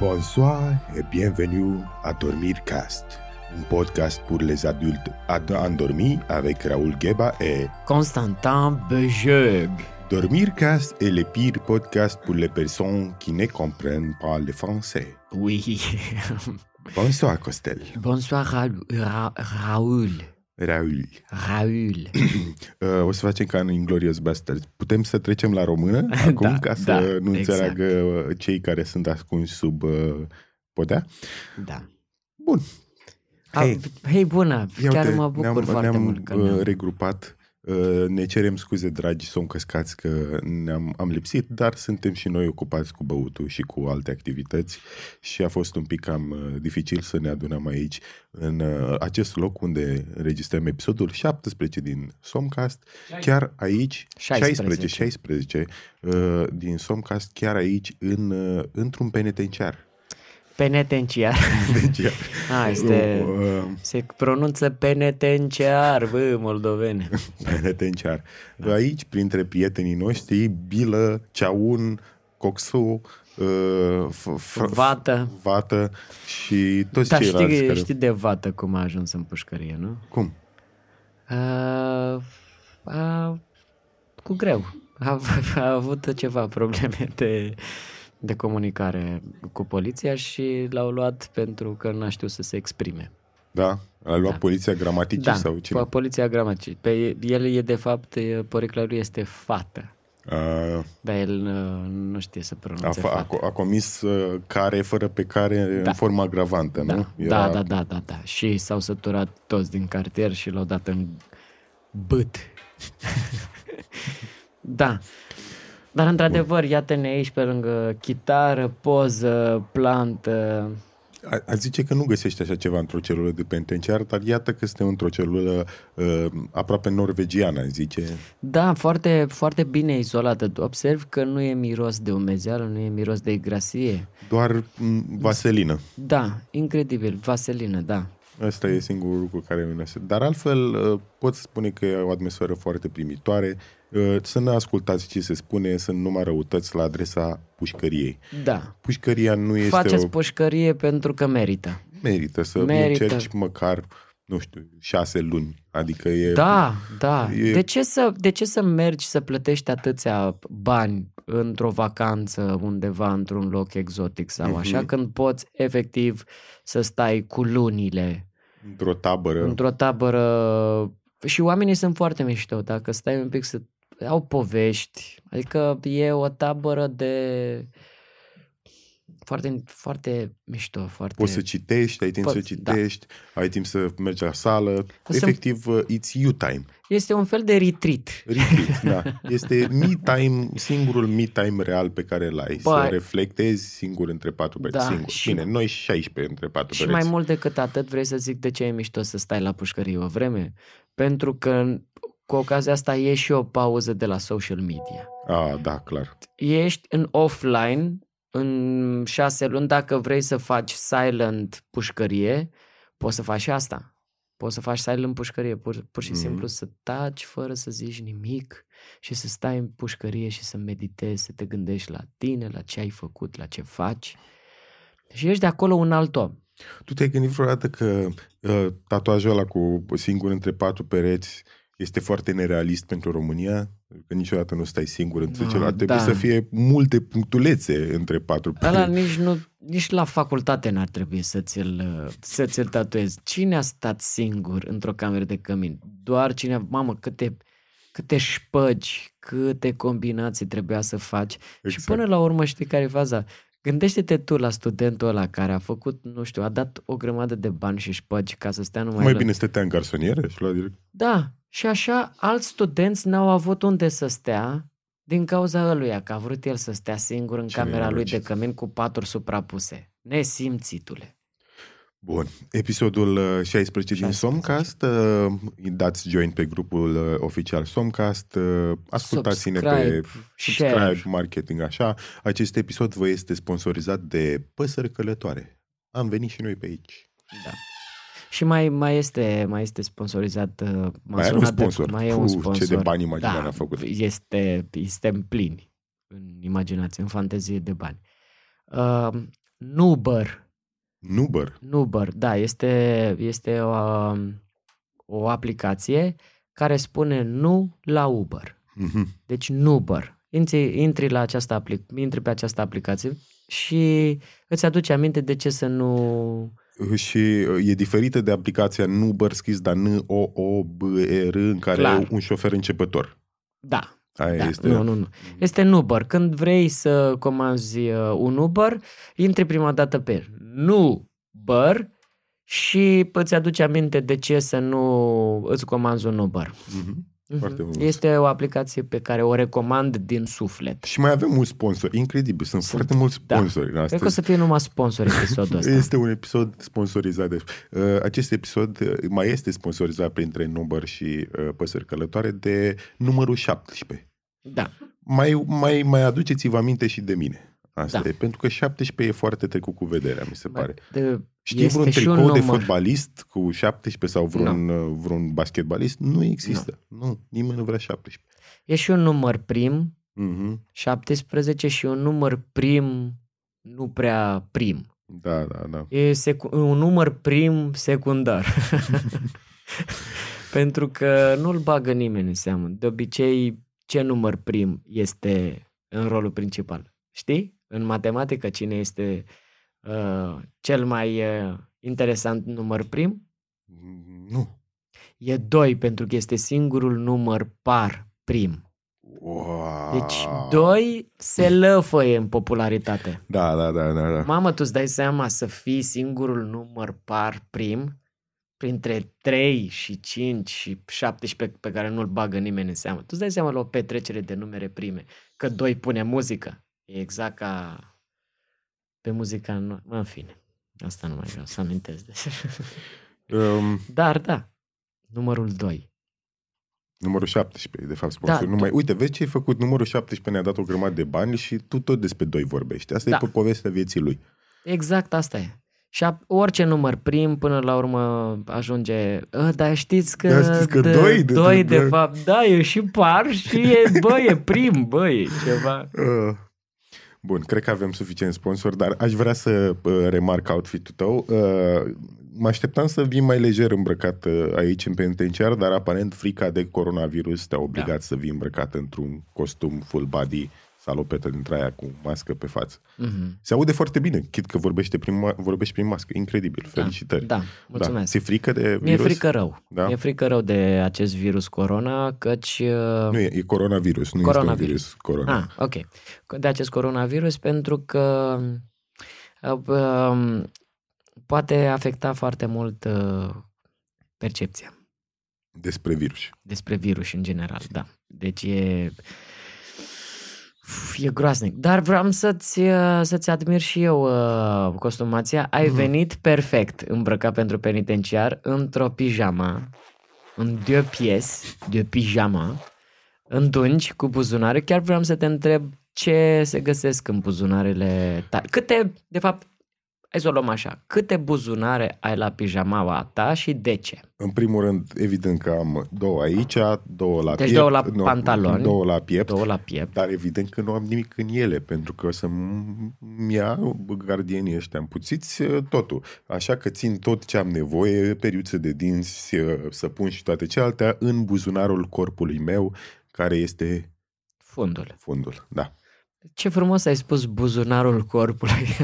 Bonsoir et bienvenue à Dormir Cast, un podcast pour les adultes ad- endormis avec Raoul Geba et Constantin Bejug. Dormir Cast est le pire podcast pour les personnes qui ne comprennent pas le français. Oui. Bonsoir Costel. Bonsoir, Raoul. Ra- Raoul. Raul. Raoul. Uh, o să facem ca în Inglorious Bastards. Putem să trecem la română acum Da, ca să da, nu exact. înțeleagă uh, cei care sunt ascunși sub uh, podea? Da. Bun. Hei, Hei bună! Ia Chiar uite, mă bucur ne-am, foarte ne-am mult că uh, ne-am... regrupat. Uh, Ne cerem scuze, dragi, somn căscați că ne-am am lipsit, dar suntem și noi ocupați cu băutul și cu alte activități și a fost un pic cam uh, dificil să ne adunăm aici în uh, acest loc unde înregistrăm episodul 17 din Somcast, chiar aici, 16, 16. 16 uh, din Somcast, chiar aici, în, uh, într-un penitenciar. Penetenciar. Deci, Ah, este... uh, Se pronunță penetenciar, bă, moldovene. penitenciar. Aici, printre prietenii noștri, Bilă, Ceaun, Coxu, uh, f- f- Vată. Vată și toți Dar ceilalți știi, care... știi de vată cum a ajuns în pușcărie, nu? Cum? A, a, cu greu. A, a avut ceva probleme de, de comunicare cu poliția și l-au luat pentru că n-a știut să se exprime. Da? A luat Da. poliția gramaticii Da, sau cine? po- poliția gramatici. Pe el e de fapt, e- porecla lui este fată. A, Dar el uh, nu știe să a, pronunțe fa- a, fată. co- a comis uh, care fără pe care în Da. formă agravantă, Da, nu? da, da, da, da, da. Și s-au săturat toți din cartier și l-au dat în bât. da. Dar într-adevăr, iată-ne aici pe lângă chitară, poză, plantă. A, a zice că nu găsești așa ceva într-o celulă de penitenciar, dar iată că suntem într-o celulă uh, aproape norvegiană, zice. Da, foarte, foarte bine izolată. Observ că nu e miros de umezeală, nu e miros de igrasie. Doar m, vaselină. Da, incredibil, vaselină, da. Asta e singurul lucru care mi Dar altfel uh, pot spune că e o atmosferă foarte primitoare. Uh, Să ne ascultați ce se spune, sunt numai răutăți la adresa pușcăriei. Da. Pușcăria nu este Faceți o... pușcărie pentru că merită. Merită să Merită. încerci măcar, nu știu, șase luni. Adică e... Da, da. e- De, ce să, de ce să mergi să plătești atâția bani într-o vacanță undeva într-un loc exotic sau așa, Mhm. când poți efectiv să stai cu lunile Într-o tabără. într-o tabără și oamenii sunt foarte mișto, dacă stai un pic să au povești, adică e o tabără de foarte, foarte mișto, foarte... Poți să citești, ai timp Poți, să citești, ai timp să mergi la sală. Să- Efectiv, uh, it's you time. Este un fel de retreat. Retreat, da. Este me time, singurul me time real pe care îl ai. Bă, să reflectezi singur între patru pereți. Da, singur. și- Bine, noi 16 între patru Și pereți. mai mult decât atât, vrei să zic de ce e mișto să stai la pușcărie o vreme? Pentru că cu ocazia asta e și o pauză de la social media. Ah, da, clar. Ești în offline în șase luni, dacă vrei să faci silent pușcărie, poți să faci și asta. Poți să faci silent pușcărie, pur, pur și Mhm. simplu să taci fără să zici nimic și să stai în pușcărie și să meditezi, să te gândești la tine, la ce ai făcut, la ce faci. Și ești de acolo un alt om. Tu te-ai gândit vreodată că uh, tatuajul ăla cu singur între patru pereți este foarte nerealist pentru România? Că niciodată nu stai singur între Ah, celălalt. Trebuie da. să fie multe punctulețe între patru Ăla pereți. nici, nu, nici la facultate n-ar trebui să ți-l, să ți-l tatuezi. Cine a stat singur într-o cameră de cămin? Doar cine, mamă, câte, câte șpăgi, câte combinații trebuia să faci. Și Exact. până la urmă știi care e faza? Gândește-te tu la studentul ăla care a făcut, nu știu, a dat o grămadă de bani și șpăgi ca să stea numai Mai la- bine stătea în garsonieră și lua direct. Da, și așa alți studenți n-au avut unde să stea din cauza ăluia, că a vrut el să stea singur în Ce camera lui de nenorocit. cămin cu paturi suprapuse. Nesimțitule. Bun. Episodul uh, 16 din 16. Somcast. uh, Dați join pe grupul uh, oficial Somcast. uh, Ascultați-ne pe Subscribe, subscribe, share. marketing, așa. Acest episod vă este sponsorizat de Păsări Călătoare. Am venit și noi pe aici. Da. Și mai, mai, este, mai este sponsorizat. uh, m-a Mai are un sunat sponsor. De, mai e Puh, un ce sponsor. de bani imaginar da, a făcut. Este, suntem plini în imaginație, în fantezie de bani. Uh, Nuber. Nuber. Nuber, da, este, este o, um, o aplicație care spune nu la Uber. Mhm. Deci Nuber. Intri, intri, la această apli- intri pe această aplicație și îți aduce aminte de ce să nu... Și uh, e diferită de aplicația Nuber scris, dar N-O-O-B-E-R, în care Clar. e un șofer începător. Da, Aia da, este... nu, nu, nu. Este în Uber. Când vrei să comanzi uh, un Uber, intri prima dată pe Nuber și îți aduce aminte de ce să nu îți comanzi un Uber. Mhm. Mhm. Foarte frumos. Este o aplicație pe care o recomand din suflet. Și mai avem un sponsor. Incredibil, sunt, Sunt- foarte mulți da. sponsori în Cred astăzi. că o să fie numai sponsor episodul ăsta. Este un episod sponsorizat. De, uh, acest episod uh, mai este sponsorizat printre număr și uh, păsări călătoare de numărul 17. Da, Mai, mai, mai aduceți-vă aminte și de mine. Asta Da. e, pentru că 17 e foarte trecut cu vederea, mi se pare. de, Știi este vreun și un tricou de număr. fotbalist cu 17 sau vreun, uh, vreun basketbalist? Nu există. Nu, nimeni nu vrea 17. E și un număr prim, Mhm. 17, și un număr prim, nu prea prim. Da, da, da. E secu- un număr prim secundar. Pentru că nu-l bagă nimeni în seamă. De obicei, ce număr prim este în rolul principal? Știi? În matematică, cine este uh, cel mai uh, interesant număr prim? Nu. E 2, pentru că este singurul număr par prim. Wow. Deci 2 se lăfăie în popularitate. Da, da, da, da, da. Mamă, tu îți dai seama să fii singurul număr par prim printre 3 și 5 și 17 pe care nu-l bagă nimeni în seamă. Tu îți dai seama la o petrecere de numere prime că 2 pune muzică. E exact ca pe muzica... nu- Mă, în fine. Asta nu mai vreau să amintesc de Um, Dar, da, numărul 2. numărul 17, de fapt, sponsor. Da, nu mai... Uite, vezi ce ai făcut? Numărul 17 ne-a dat o grămadă de bani și tu tot despre doi vorbești. Asta Da. e pe povestea vieții lui. Exact asta e. Și a, orice număr prim până la urmă ajunge, "Ă, dar știți că, Dar știți că de, doi de- doi de- de fapt, da, e și par și e, bă, e prim, bă, e ceva. Uh, Bun, cred că avem suficient sponsor, dar aș vrea să uh, remarc outfit-ul tău. Uh, mă așteptam să vii mai lejer îmbrăcat uh, aici în penitenciar, dar aparent frica de coronavirus te-a obligat Da. să vii îmbrăcat într-un costum full body, salopetă dintre aia cu mască pe față. Mhm. Se aude foarte bine, chit că vorbește prin, ma- vorbești prin mască. Incredibil, felicitări. Da, mulțumesc. Ți-e frică de virus? Mi-e frică rău. Da? Mi-e frică rău de acest virus corona, căci... uh, Nu, e, e coronavirus, nu Coronavirus. este un virus. Corona. Ah, ok. De acest coronavirus pentru că uh, um, poate afecta foarte mult uh, percepția. Despre virus. despre virus în general, da. Deci e... E groaznic. Dar vreau să-ți, uh, să-ți admir și eu uh, costumația. Ai Mhm. venit perfect îmbrăcat pentru penitenciar într-o pijama, în deux pièces de pijama, în dungi cu buzunare. Chiar vreau să te întreb ce se găsesc în buzunarele tale. Câte, de fapt, hai să o luăm așa. Câte buzunare ai la pijamaua ta și de ce? În primul rând, evident că am două aici, două la Deci piept. două la nu, pantaloni. Două la piept. Două la piept. Dar evident că nu am nimic în ele, pentru că o să-mi ia gardienii ăștia împuțiți uh, totul. Așa că țin tot ce am nevoie, periuțe de dinți, uh, săpun și toate celelalte, în buzunarul corpului meu, care este Fundul. fundul. Da. Ce frumos ai spus buzunarul corpului.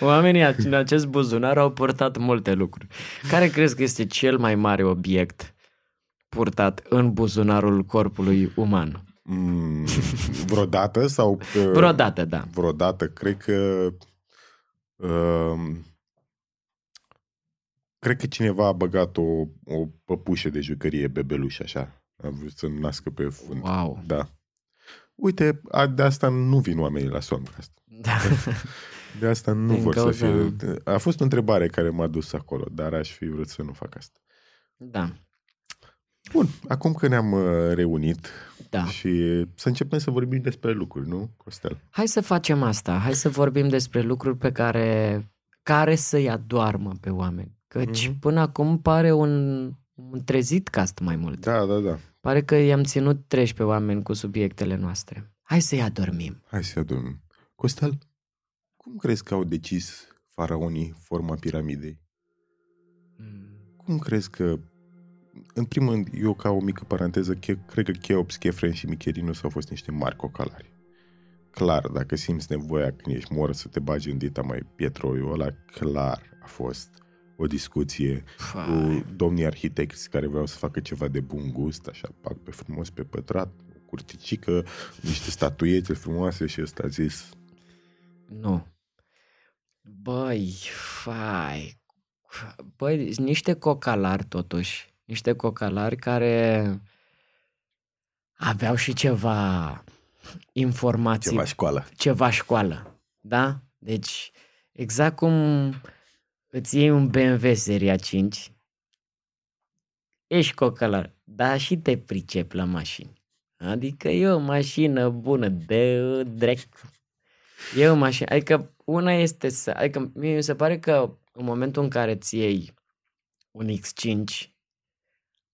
Oamenii în acest buzunar au purtat multe lucruri. Care crezi că este cel mai mare obiect purtat în buzunarul corpului uman? Mm, vreodată sau... uh, Vreodată, da. Vreodată, cred că... Uh, cred că cineva a băgat o, o păpușă de jucărie bebeluș așa. A vrut să nască pe fund. Wow. Da. Uite, a, de asta nu vin oamenii la somn. Da. De asta nu Din vor cauza- să fie... A fost o întrebare care m-a dus acolo, dar aș fi vrut să nu fac asta. Da. Bun, acum că ne-am uh, reunit Da. și să începem să vorbim despre lucruri, nu, Costel? Hai să facem asta. Hai să vorbim despre lucruri pe care care să-i adoarmă pe oameni. Căci Mhm. până acum pare un, un trezit cast mai mult. Da, da, da. Pare că i-am ținut treși pe oameni cu subiectele noastre. Hai să-i adormim. Hai să adormim. Costel, Cum crezi că au decis faraonii forma piramidei? Mm. Cum crezi că, în primul rând, eu ca o mică paranteză, che- cred că Cheops, Chefren și Micherinus au fost niște mari cocalari. Clar, dacă simți nevoia când ești mor să te bagi în dita mai pietroiul ăla, clar a fost o discuție Fai. cu domnii arhitecți care vreau să facă ceva de bun gust, așa, pac pe frumos pe pătrat, o curticică, niște statuiete frumoase și ăsta a zis, Nu. Băi, fai. Băi, niște cocalari totuși. Niște cocalari care aveau și ceva informații, ceva școală. ceva școală. Da? Deci, exact cum îți iei un BMW seria 5, ești cocalar, dar și te pricep la mașini. Adică e o mașină bună de drept. E o mașină, adică una este să, adică mie mi se pare că în momentul în care îți iei un X5,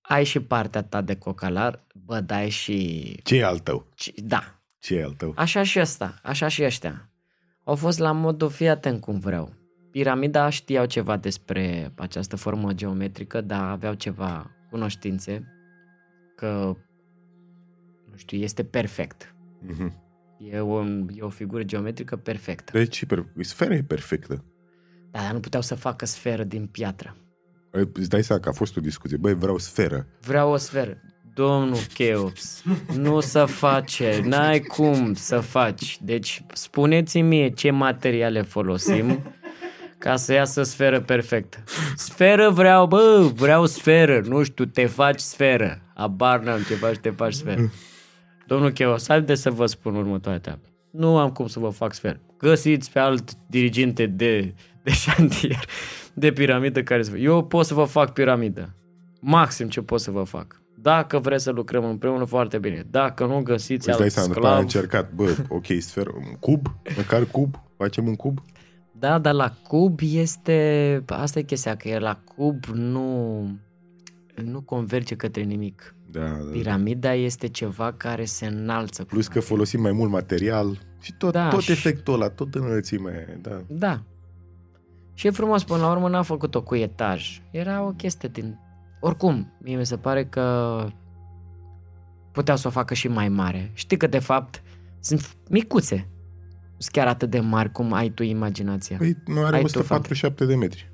ai și partea ta de cocalar, bă, dai și... Ce e al tău? ci- Da, Ce e al tău? Așa și ăsta, așa și ăștia. Au fost la modul, fii atent cum vreau. Piramida știau ceva despre această formă geometrică, dar aveau ceva cunoștințe că, nu știu, este perfect. Mhm. E o, e o figură geometrică perfectă. Deci, per- sfera e perfectă. Da, dar nu puteau să facă sferă din piatră. Îți dai seama că a fost o discuție. Băi, vreau sferă. Vreau o sferă. Domnul Cheops, nu să face, n-ai cum să faci. Deci spuneți-mi mie ce materiale folosim ca să iasă sferă perfectă. Sferă vreau, bă, vreau sferă, nu știu, te faci sferă. Abar n-am ce faci, te faci sferă. Domnul Cheops, de să vă spun următoarea treabă. Nu am cum să vă fac sferă. Găsiți pe alt diriginte de, de șantier, de piramidă care să... Eu pot să vă fac piramidă. Maxim ce pot să vă fac. Dacă vreți să lucrăm împreună, foarte bine. Dacă nu găsiți Îți dai alt seama, după aia am sclav... încercat. Bă, ok, sferă. Un cub? Măcar cub? Facem un cub? Da, dar la cub este... Asta e chestia, că e la cub nu... Nu converge către nimic. Da, da. Piramida este ceva care se înalță. Plus că folosim mai mult material și tot, Da, tot și- efectul ăla, tot înălțimea aia, da. Da. Și e frumos, până la urmă n-a făcut-o cu etaj. Era o chestie din... Oricum, mie mi se pare că puteau să o facă și mai mare. Știi că, de fapt, sunt micuțe. Nu sunt chiar atât de mari cum ai tu imaginația. Păi nu are Ai tu 147 de metri.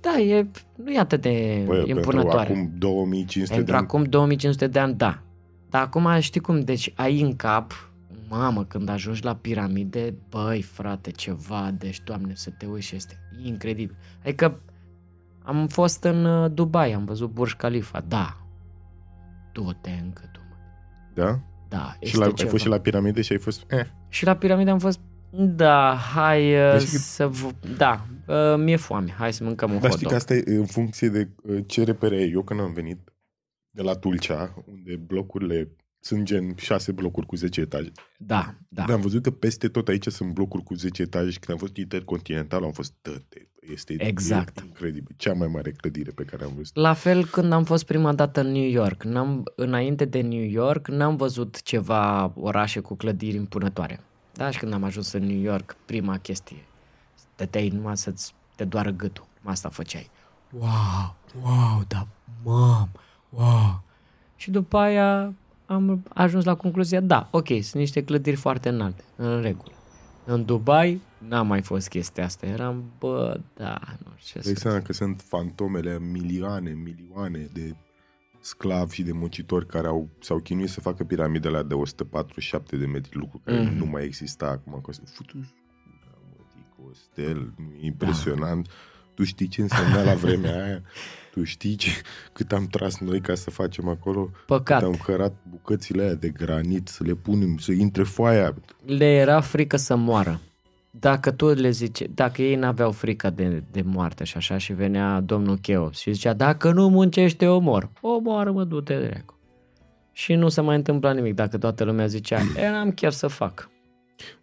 Da, e, nu e atât de Bă, pentru impunătoare. acum 2500 Pentru de ani. acum 2500 de ani, da. Dar acum știi cum, deci ai în cap, mamă, când ajungi la piramide, băi, frate, ceva, deci, doamne, să te uiți și este incredibil. Adică am fost în uh, Dubai, am văzut Burj Khalifa, da. Du-te încă tu, mă. Da? Da, Și este la, ai ceva. fost și la piramide și ai fost... Eh. și la piramide am fost, da, hai uh, Dar știi că- să... V- da, uh, mi-e foame, hai să mâncăm un Dar hot știi dog. că asta e în funcție de uh, ce repere ai. Eu când am venit de la Tulcea, unde blocurile sunt gen 6 blocuri cu 10 etaje. Da, da. Dar am văzut că peste tot aici sunt blocuri cu 10 etaje și când am fost intercontinental am fost dă-te. Este Exact. e incredibil. Cea mai mare clădire pe care am văzut. La fel când am fost prima dată în New York. N-am, înainte de New York n-am văzut ceva orașe cu clădiri impunătoare. Da, și când am ajuns în New York, prima chestie. Stăteai numai să-ți te doară gâtul. Asta făceai. Wow, wow, da, mam, wow. Și după aia am ajuns la concluzia, da, ok, sunt niște clădiri foarte înalte, în regulă. În Dubai n-a mai fost chestia asta. Eram, bă, da, nu știu ce Dai să seama că sunt fantomele a milioane, milioane de sclavi și de muncitori care au, s-au chinuit să facă piramidele de 147 de metri, lucru care Mhm. nu mai exista acum. Că futu Costel, impresionant. Tu știi ce însemna la vremea aia? Tu știi ce, cât am tras noi ca să facem acolo? Păcat. Cât am cărat bucățile aia de granit, să le punem, să intre foaia. le era frică să moară. Dacă tu le zice, dacă ei n-aveau frică de, de moarte și așa și venea domnul Cheops și zicea, dacă nu muncește, omor. Omoară, mă, du-te de dracu. Și nu se mai întâmpla nimic dacă toată lumea zicea, e, n-am chef să fac.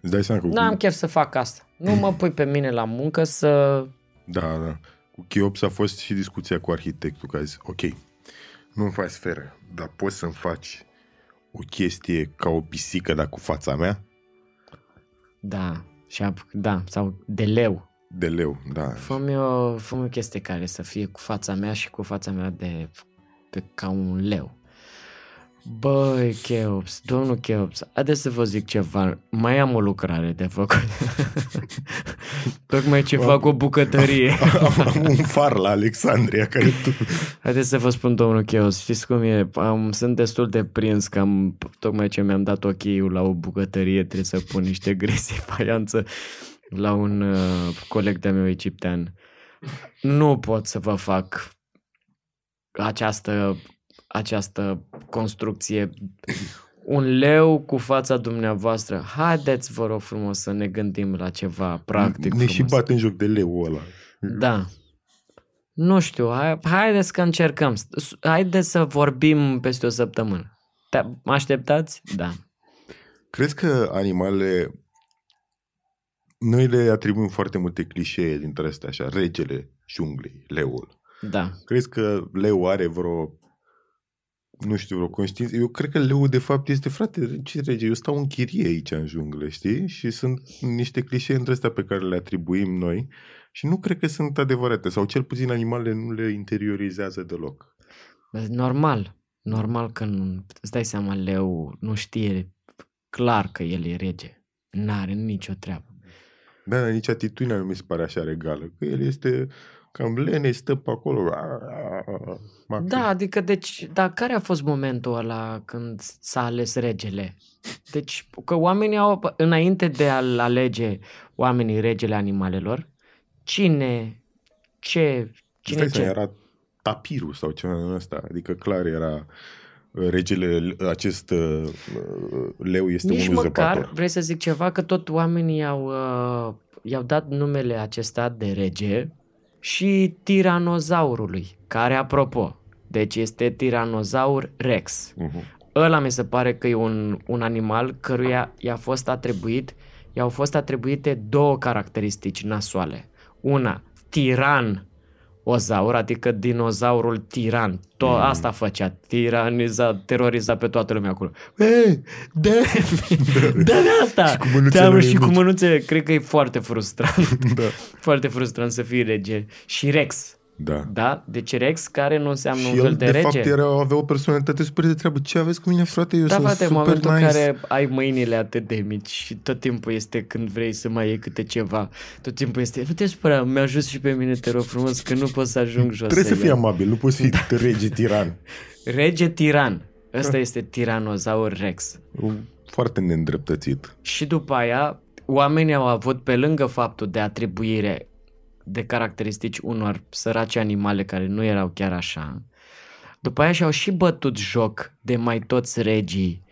Îți dai seama că... N-am chef să fac asta. Nu mă pui pe mine la muncă să... Da, da. Cu Cheops a fost și discuția cu arhitectul, că a zis, ok, nu-mi faci sferă, dar poți să-mi faci o chestie ca o pisică, dar cu fața mea? Da. Și ap- da, sau de leu. De leu, da. Fă-mi o, fă o chestie care să fie cu fața mea și cu fața mea de pe, ca un leu. Băi, Cheops, domnul Cheops, haideți să vă zic ceva. Mai am o lucrare de făcut. Tocmai ce fac o bucătărie. Am, am un far la Alexandria care tu... Haideți să vă spun, domnul Cheos, știți cum e? Am, sunt destul de prins că am, tocmai ce mi-am dat ok la o bucătărie, trebuie să pun niște grese faianță la un uh, coleg de-a meu egiptean. Nu pot să vă fac această, această construcție un leu cu fața dumneavoastră. Haideți, vă rog frumos, să ne gândim la ceva practic Ne și frumos. bat în joc de leu ăla. Da. Nu știu, hai, haideți că încercăm. S- Haideți să vorbim peste o săptămână. Te mă așteptați? Da. Crezi că animalele... Noi le atribuim foarte multe clișee dintre astea, așa, regele junglei, leul. Da. Crezi că leu are vreo nu știu, vreo conștiință. Eu cred că leul, de fapt, este, frate, ce rege, eu stau în chirie aici, în junglă, știi? Și sunt niște clișee între astea pe care le atribuim noi și nu cred că sunt adevărate, sau cel puțin animalele nu le interiorizează deloc. Normal. Normal că nu, îți dai seama, leu nu știe clar că el e rege. N-are nicio treabă. Da, nici atitudinea nu mi se pare așa regală, că el este cam lene, stă pe acolo. Maxim. Da, adică, deci, dar care a fost momentul ăla când s-a ales regele? Deci, că oamenii au, înainte de a-l alege oamenii regele animalelor, cine, ce, cine Stai ce? să era tapirul sau ceva în ăsta. Adică clar era uh, regele, acest uh, leu este Nici unul măcar, zăpator. vrei să zic ceva, că tot oamenii au, uh, i-au dat numele acesta de rege și tiranozaurului, care, apropo, deci este tiranozaur rex. Uh-huh. Ăla mi se pare că e un, un animal căruia i-a fost atribuit, i-au fost atribuite două caracteristici nasoale. Una, tiran ozaur, adică dinozaurul tiran. To- Mm. Asta făcea, tiraniza, teroriza pe toată lumea acolo. Ei, dă dă asta! Și cu mânuțele Te-am lui și cu mici. mânuțe, cred că e foarte frustrant. Da. foarte frustrant să fii rege. Și Rex, Da. da? Deci Rex, care nu înseamnă Și un fel el, de, de, rege. fapt, era, avea o personalitate super de treabă. Ce aveți cu mine, frate? Eu Da, sunt frate, în super momentul nice. în care ai mâinile atât de mici și tot timpul este când vrei să mai iei câte ceva, tot timpul este, nu te supăra, mi-ajut și pe mine, te rog frumos, că nu pot să ajung jos. Trebuie să fii iau." amabil, nu poți fi rege tiran. Rege tiran. Ăsta este tiranozaur rex. Foarte neîndreptățit. Și după aia, oamenii au avut, pe lângă faptul de atribuire de caracteristici unor săraci animale care nu erau chiar așa, după aia și-au și bătut joc de mai toți regii,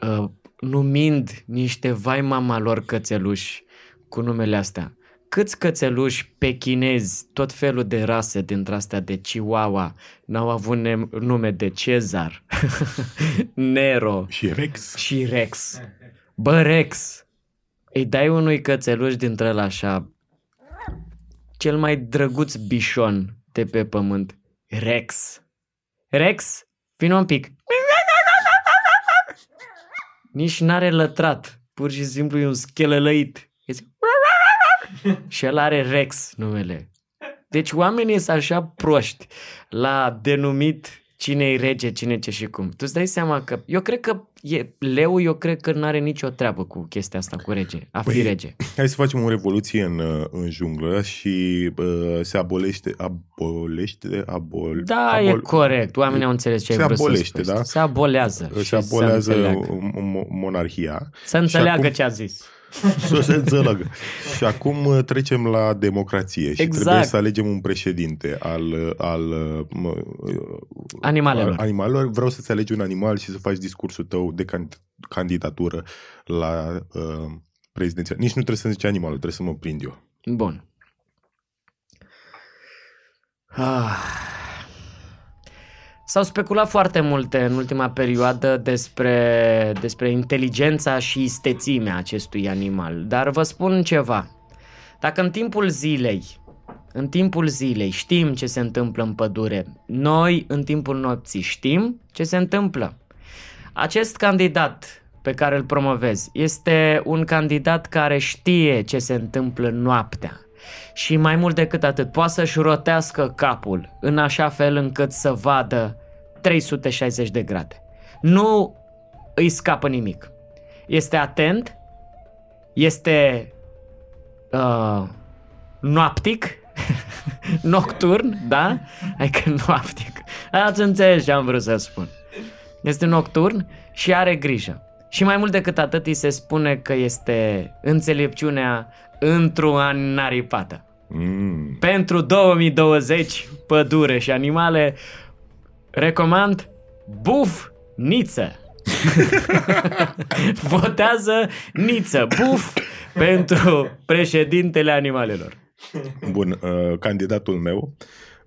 uh, numind niște vai mama lor cățeluși cu numele astea. Câți cățeluși pechinezi, tot felul de rase dintre astea de Chihuahua, n-au avut ne- nume de Cezar, Nero, Și Rex. și Rex. Bă, Rex, îi dai unui cățeluș dintre ăla așa, cel mai drăguț bișon de pe pământ. Rex. Rex, vino un pic. Nici n-are lătrat. Pur și simplu e un schelălăit. Este- și el are Rex numele. Deci oamenii sunt așa proști la denumit cine e rege, cine ce și cum. Tu îți dai seama că eu cred că e, leu, eu cred că n-are nicio treabă cu chestia asta cu rege, a fi Păi, rege. Hai să facem o revoluție în, uh, în junglă și uh, se abolește, abolește, abol, Da, e corect. Oamenii au înțeles ce ai Se vrut abolește, să spui. da? Se abolează. se și abolează Să înțeleagă, mo- monarhia. să înțeleagă acum- ce a zis. Să se înțeleagă. și acum uh, trecem la democrație și Exact. trebuie să alegem un președinte al, uh, al uh, mă, uh, Animalelor. al animalelor. Vreau să-ți alegi un animal și să faci discursul tău de can- candidatură la uh, prezidenția. Nici nu trebuie să zici animalul, trebuie să mă prind eu. Bun. Ah. S-au speculat foarte multe în ultima perioadă despre, despre inteligența și istețimea acestui animal, dar vă spun ceva. Dacă în timpul zilei, în timpul zilei știm ce se întâmplă în pădure, noi în timpul nopții știm ce se întâmplă. Acest candidat pe care îl promovezi este un candidat care știe ce se întâmplă noaptea. Și mai mult decât atât, poate să-și rotească capul în așa fel încât să vadă 360 de grade. Nu îi scapă nimic. Este atent, este uh, noaptic, nocturn, da? Adică noaptic. Ați înțeles ce am vrut să spun. Este nocturn și are grijă. Și mai mult decât atât îi se spune că este înțelepciunea într-o anaripată. Mm. Pentru 2020, pădure și animale, recomand Buf Niță. Votează Niță, Buf, pentru președintele animalelor. Bun, uh, candidatul meu.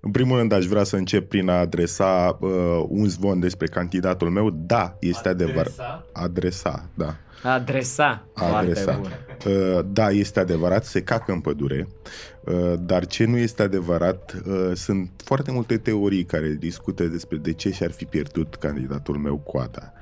În primul rând aș vrea să încep prin a adresa uh, un zvon despre candidatul meu. Da, este adevărat. Adresa, da. Adresa. Foarte adresa. bun. Uh, Da, este adevărat, se cacă în pădure, uh, dar ce nu este adevărat, uh, sunt foarte multe teorii care discută despre de ce și-ar fi pierdut candidatul meu coada.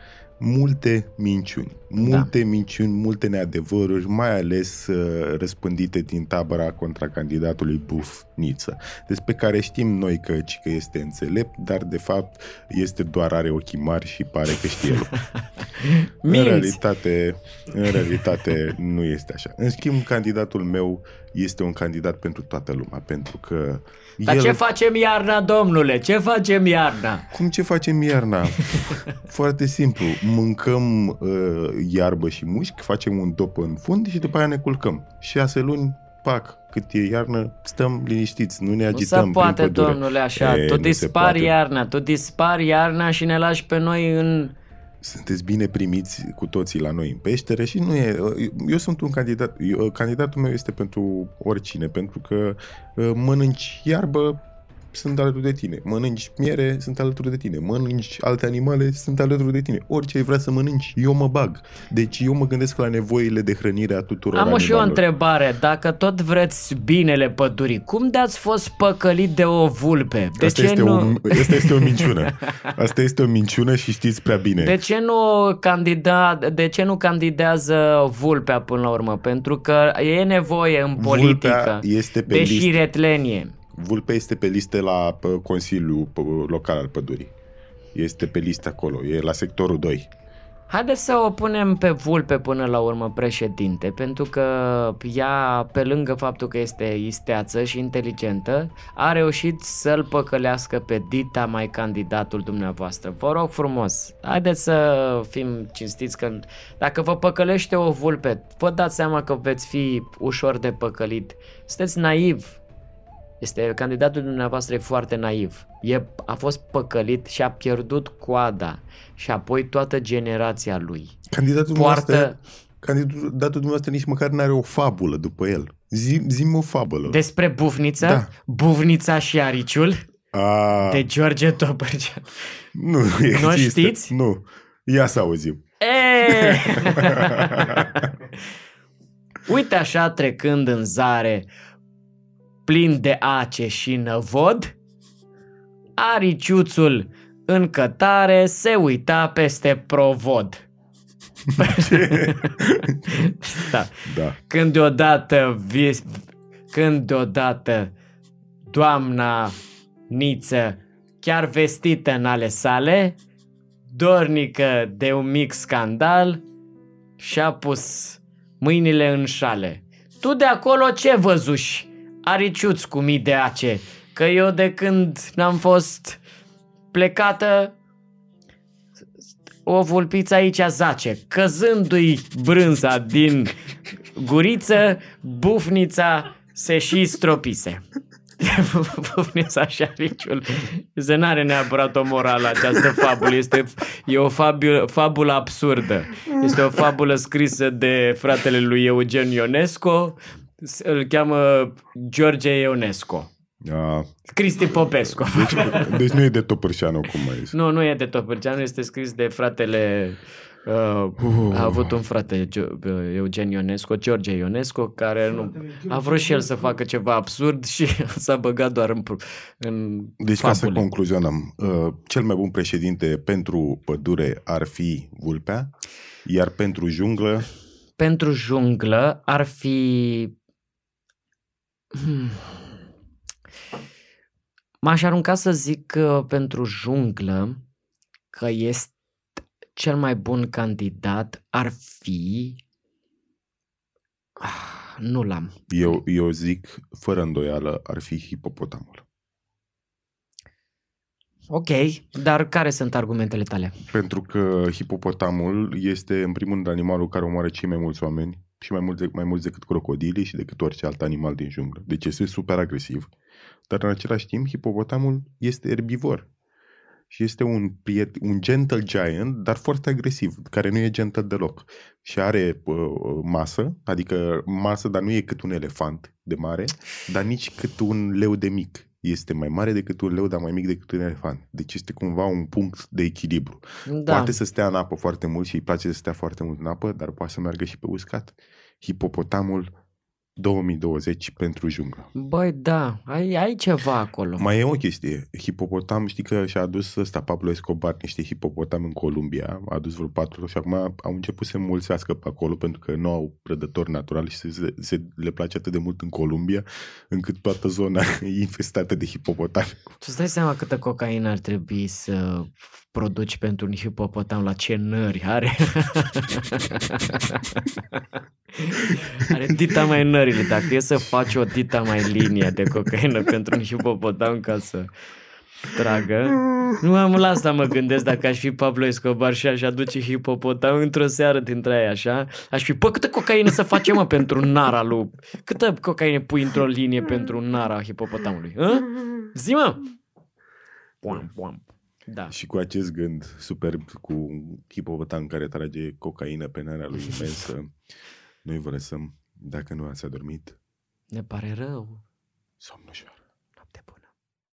Multe minciuni, multe da. minciuni, multe neadevăruri, mai ales uh, răspândite din tabăra contra candidatului Buf Niță, despre care știm noi că, ci că este înțelept, dar de fapt este doar are ochii mari și pare că știe lucruri. În Minți. realitate, în realitate nu este așa. În schimb, candidatul meu este un candidat pentru toată lumea, pentru că Dar el... ce facem iarna, domnule? Ce facem iarna? Cum ce facem iarna? Foarte simplu. Mâncăm uh, iarbă și mușchi, facem un dop în fund și după aia ne culcăm. Șase luni, pac, cât e iarnă, stăm liniștiți, nu ne Nu agităm se prin poate, pădure. domnule, așa. E, tu nu se dispari poate. iarna, tu dispari iarna și ne lași pe noi în... Sunteți bine primiți cu toții la noi în peșteră și nu e... Eu sunt un candidat... Eu, candidatul meu este pentru oricine, pentru că uh, mănânci iarbă, sunt alături de tine. Mănânci miere, sunt alături de tine. Mănânci alte animale, sunt alături de tine. Orice ai vrea să mănânci, eu mă bag. Deci eu mă gândesc la nevoile de hrănire a tuturor Am o și eu o animalelor. întrebare. Dacă tot vreți binele pădurii, cum de-ați fost păcălit de o vulpe? De Asta ce este, nu... o, asta este o minciună. Asta este o minciună și știți prea bine. De ce nu candida, de ce nu candidează vulpea până la urmă? Pentru că e nevoie în politică Vulpea este pe de listă. șiretlenie. Vulpea este pe listă la pă, Consiliul pă, Local al Pădurii. Este pe listă acolo, e la sectorul 2. Haideți să o punem pe vulpe până la urmă președinte, pentru că ea, pe lângă faptul că este isteață și inteligentă, a reușit să-l păcălească pe Dita mai candidatul dumneavoastră. Vă rog frumos, haideți să fim cinstiți că dacă vă păcălește o vulpe, vă dați seama că veți fi ușor de păcălit. Sunteți naiv, este candidatul dumneavoastră e foarte naiv. E, a fost păcălit și a pierdut coada și apoi toată generația lui. Candidatul Poartă- dumneavoastră, candidatul dumneavoastră nici măcar nu are o fabulă după el. Zi, zi o fabulă. Despre Bufnița, Da. Bufnița și Ariciul A, de George Topărcean. nu, nu există. știți? Nu. Ia să auzim. E! Uite așa trecând în zare, plin de ace și năvod, Ariciuțul în cătare se uita peste provod. da. Da. Când deodată vis, când deodată doamna Niță, chiar vestită în ale sale, dornică de un mic scandal, și-a pus mâinile în șale. Tu de acolo ce văzuși? Ariciuț cu mii de ace, că eu de când n-am fost plecată, o vulpiță aici zace, căzându-i brânza din guriță, bufnița se și stropise. Bufnița și ariciul. Se n-are neapărat o morală această fabulă. Este, e o fabulă, fabulă absurdă. Este o fabulă scrisă de fratele lui Eugen Ionesco. Îl cheamă George Ionesco. A, Cristi Popescu. deci, deci nu e de Topârșanu, cum mai zis. Nu, nu e de Topârceanu, este scris de fratele Uh, a avut un frate, Eugen Ionescu, George Ionescu, care nu, a vrut și el să facă ceva absurd și s-a băgat doar în, în Deci fabule. ca să concluzionăm, uh, cel mai bun președinte pentru pădure ar fi Vulpea, iar pentru junglă... Pentru junglă ar fi... Hmm. M-aș arunca să zic că pentru junglă că este cel mai bun candidat ar fi... Ah, nu l-am. Eu, eu zic, fără îndoială, ar fi hipopotamul. Ok, dar care sunt argumentele tale? Pentru că hipopotamul este, în primul rând, animalul care omoară cei mai mulți oameni și mai mulți, mai mulți decât crocodilii și decât orice alt animal din junglă. Deci este super agresiv. Dar în același timp, hipopotamul este erbivor și este un, priet, un gentle giant, dar foarte agresiv, care nu e gentle deloc. Și are uh, masă, adică masă, dar nu e cât un elefant de mare, dar nici cât un leu de mic. Este mai mare decât un leu, dar mai mic decât un elefant. Deci este cumva un punct de echilibru. Da. Poate să stea în apă foarte mult și îi place să stea foarte mult în apă, dar poate să meargă și pe uscat. Hipopotamul 2020 pentru junglă. Băi, da, ai, ai ceva acolo. Mai e o chestie. Hipopotam, știi că și-a adus ăsta Pablo Escobar niște hipopotam în Columbia, a adus vreo patru și acum au început să mulțească pe acolo pentru că nu au prădători naturali și se, se, le place atât de mult în Columbia încât toată zona e infestată de hipopotami. Tu îți dai seama câtă cocaină ar trebui să produci pentru un hipopotam la ce nări are? are dita mai nările. Dacă e să faci o dita mai linie de cocaină pentru un hipopotam ca să tragă, nu am la asta mă gândesc dacă aș fi Pablo Escobar și aș aduce hipopotam într-o seară dintre aia așa, aș fi, pă, câtă cocaină să facem mă pentru nara lui? Câtă cocaină pui într-o linie pentru nara hipopotamului? Hă? Zi mă! Poam, poam. Da. Și cu acest gând superb, cu un hipopotam care trage cocaină pe narea lui imensă, noi vă lăsăm, dacă nu ați adormit. Ne pare rău. Somn ușor.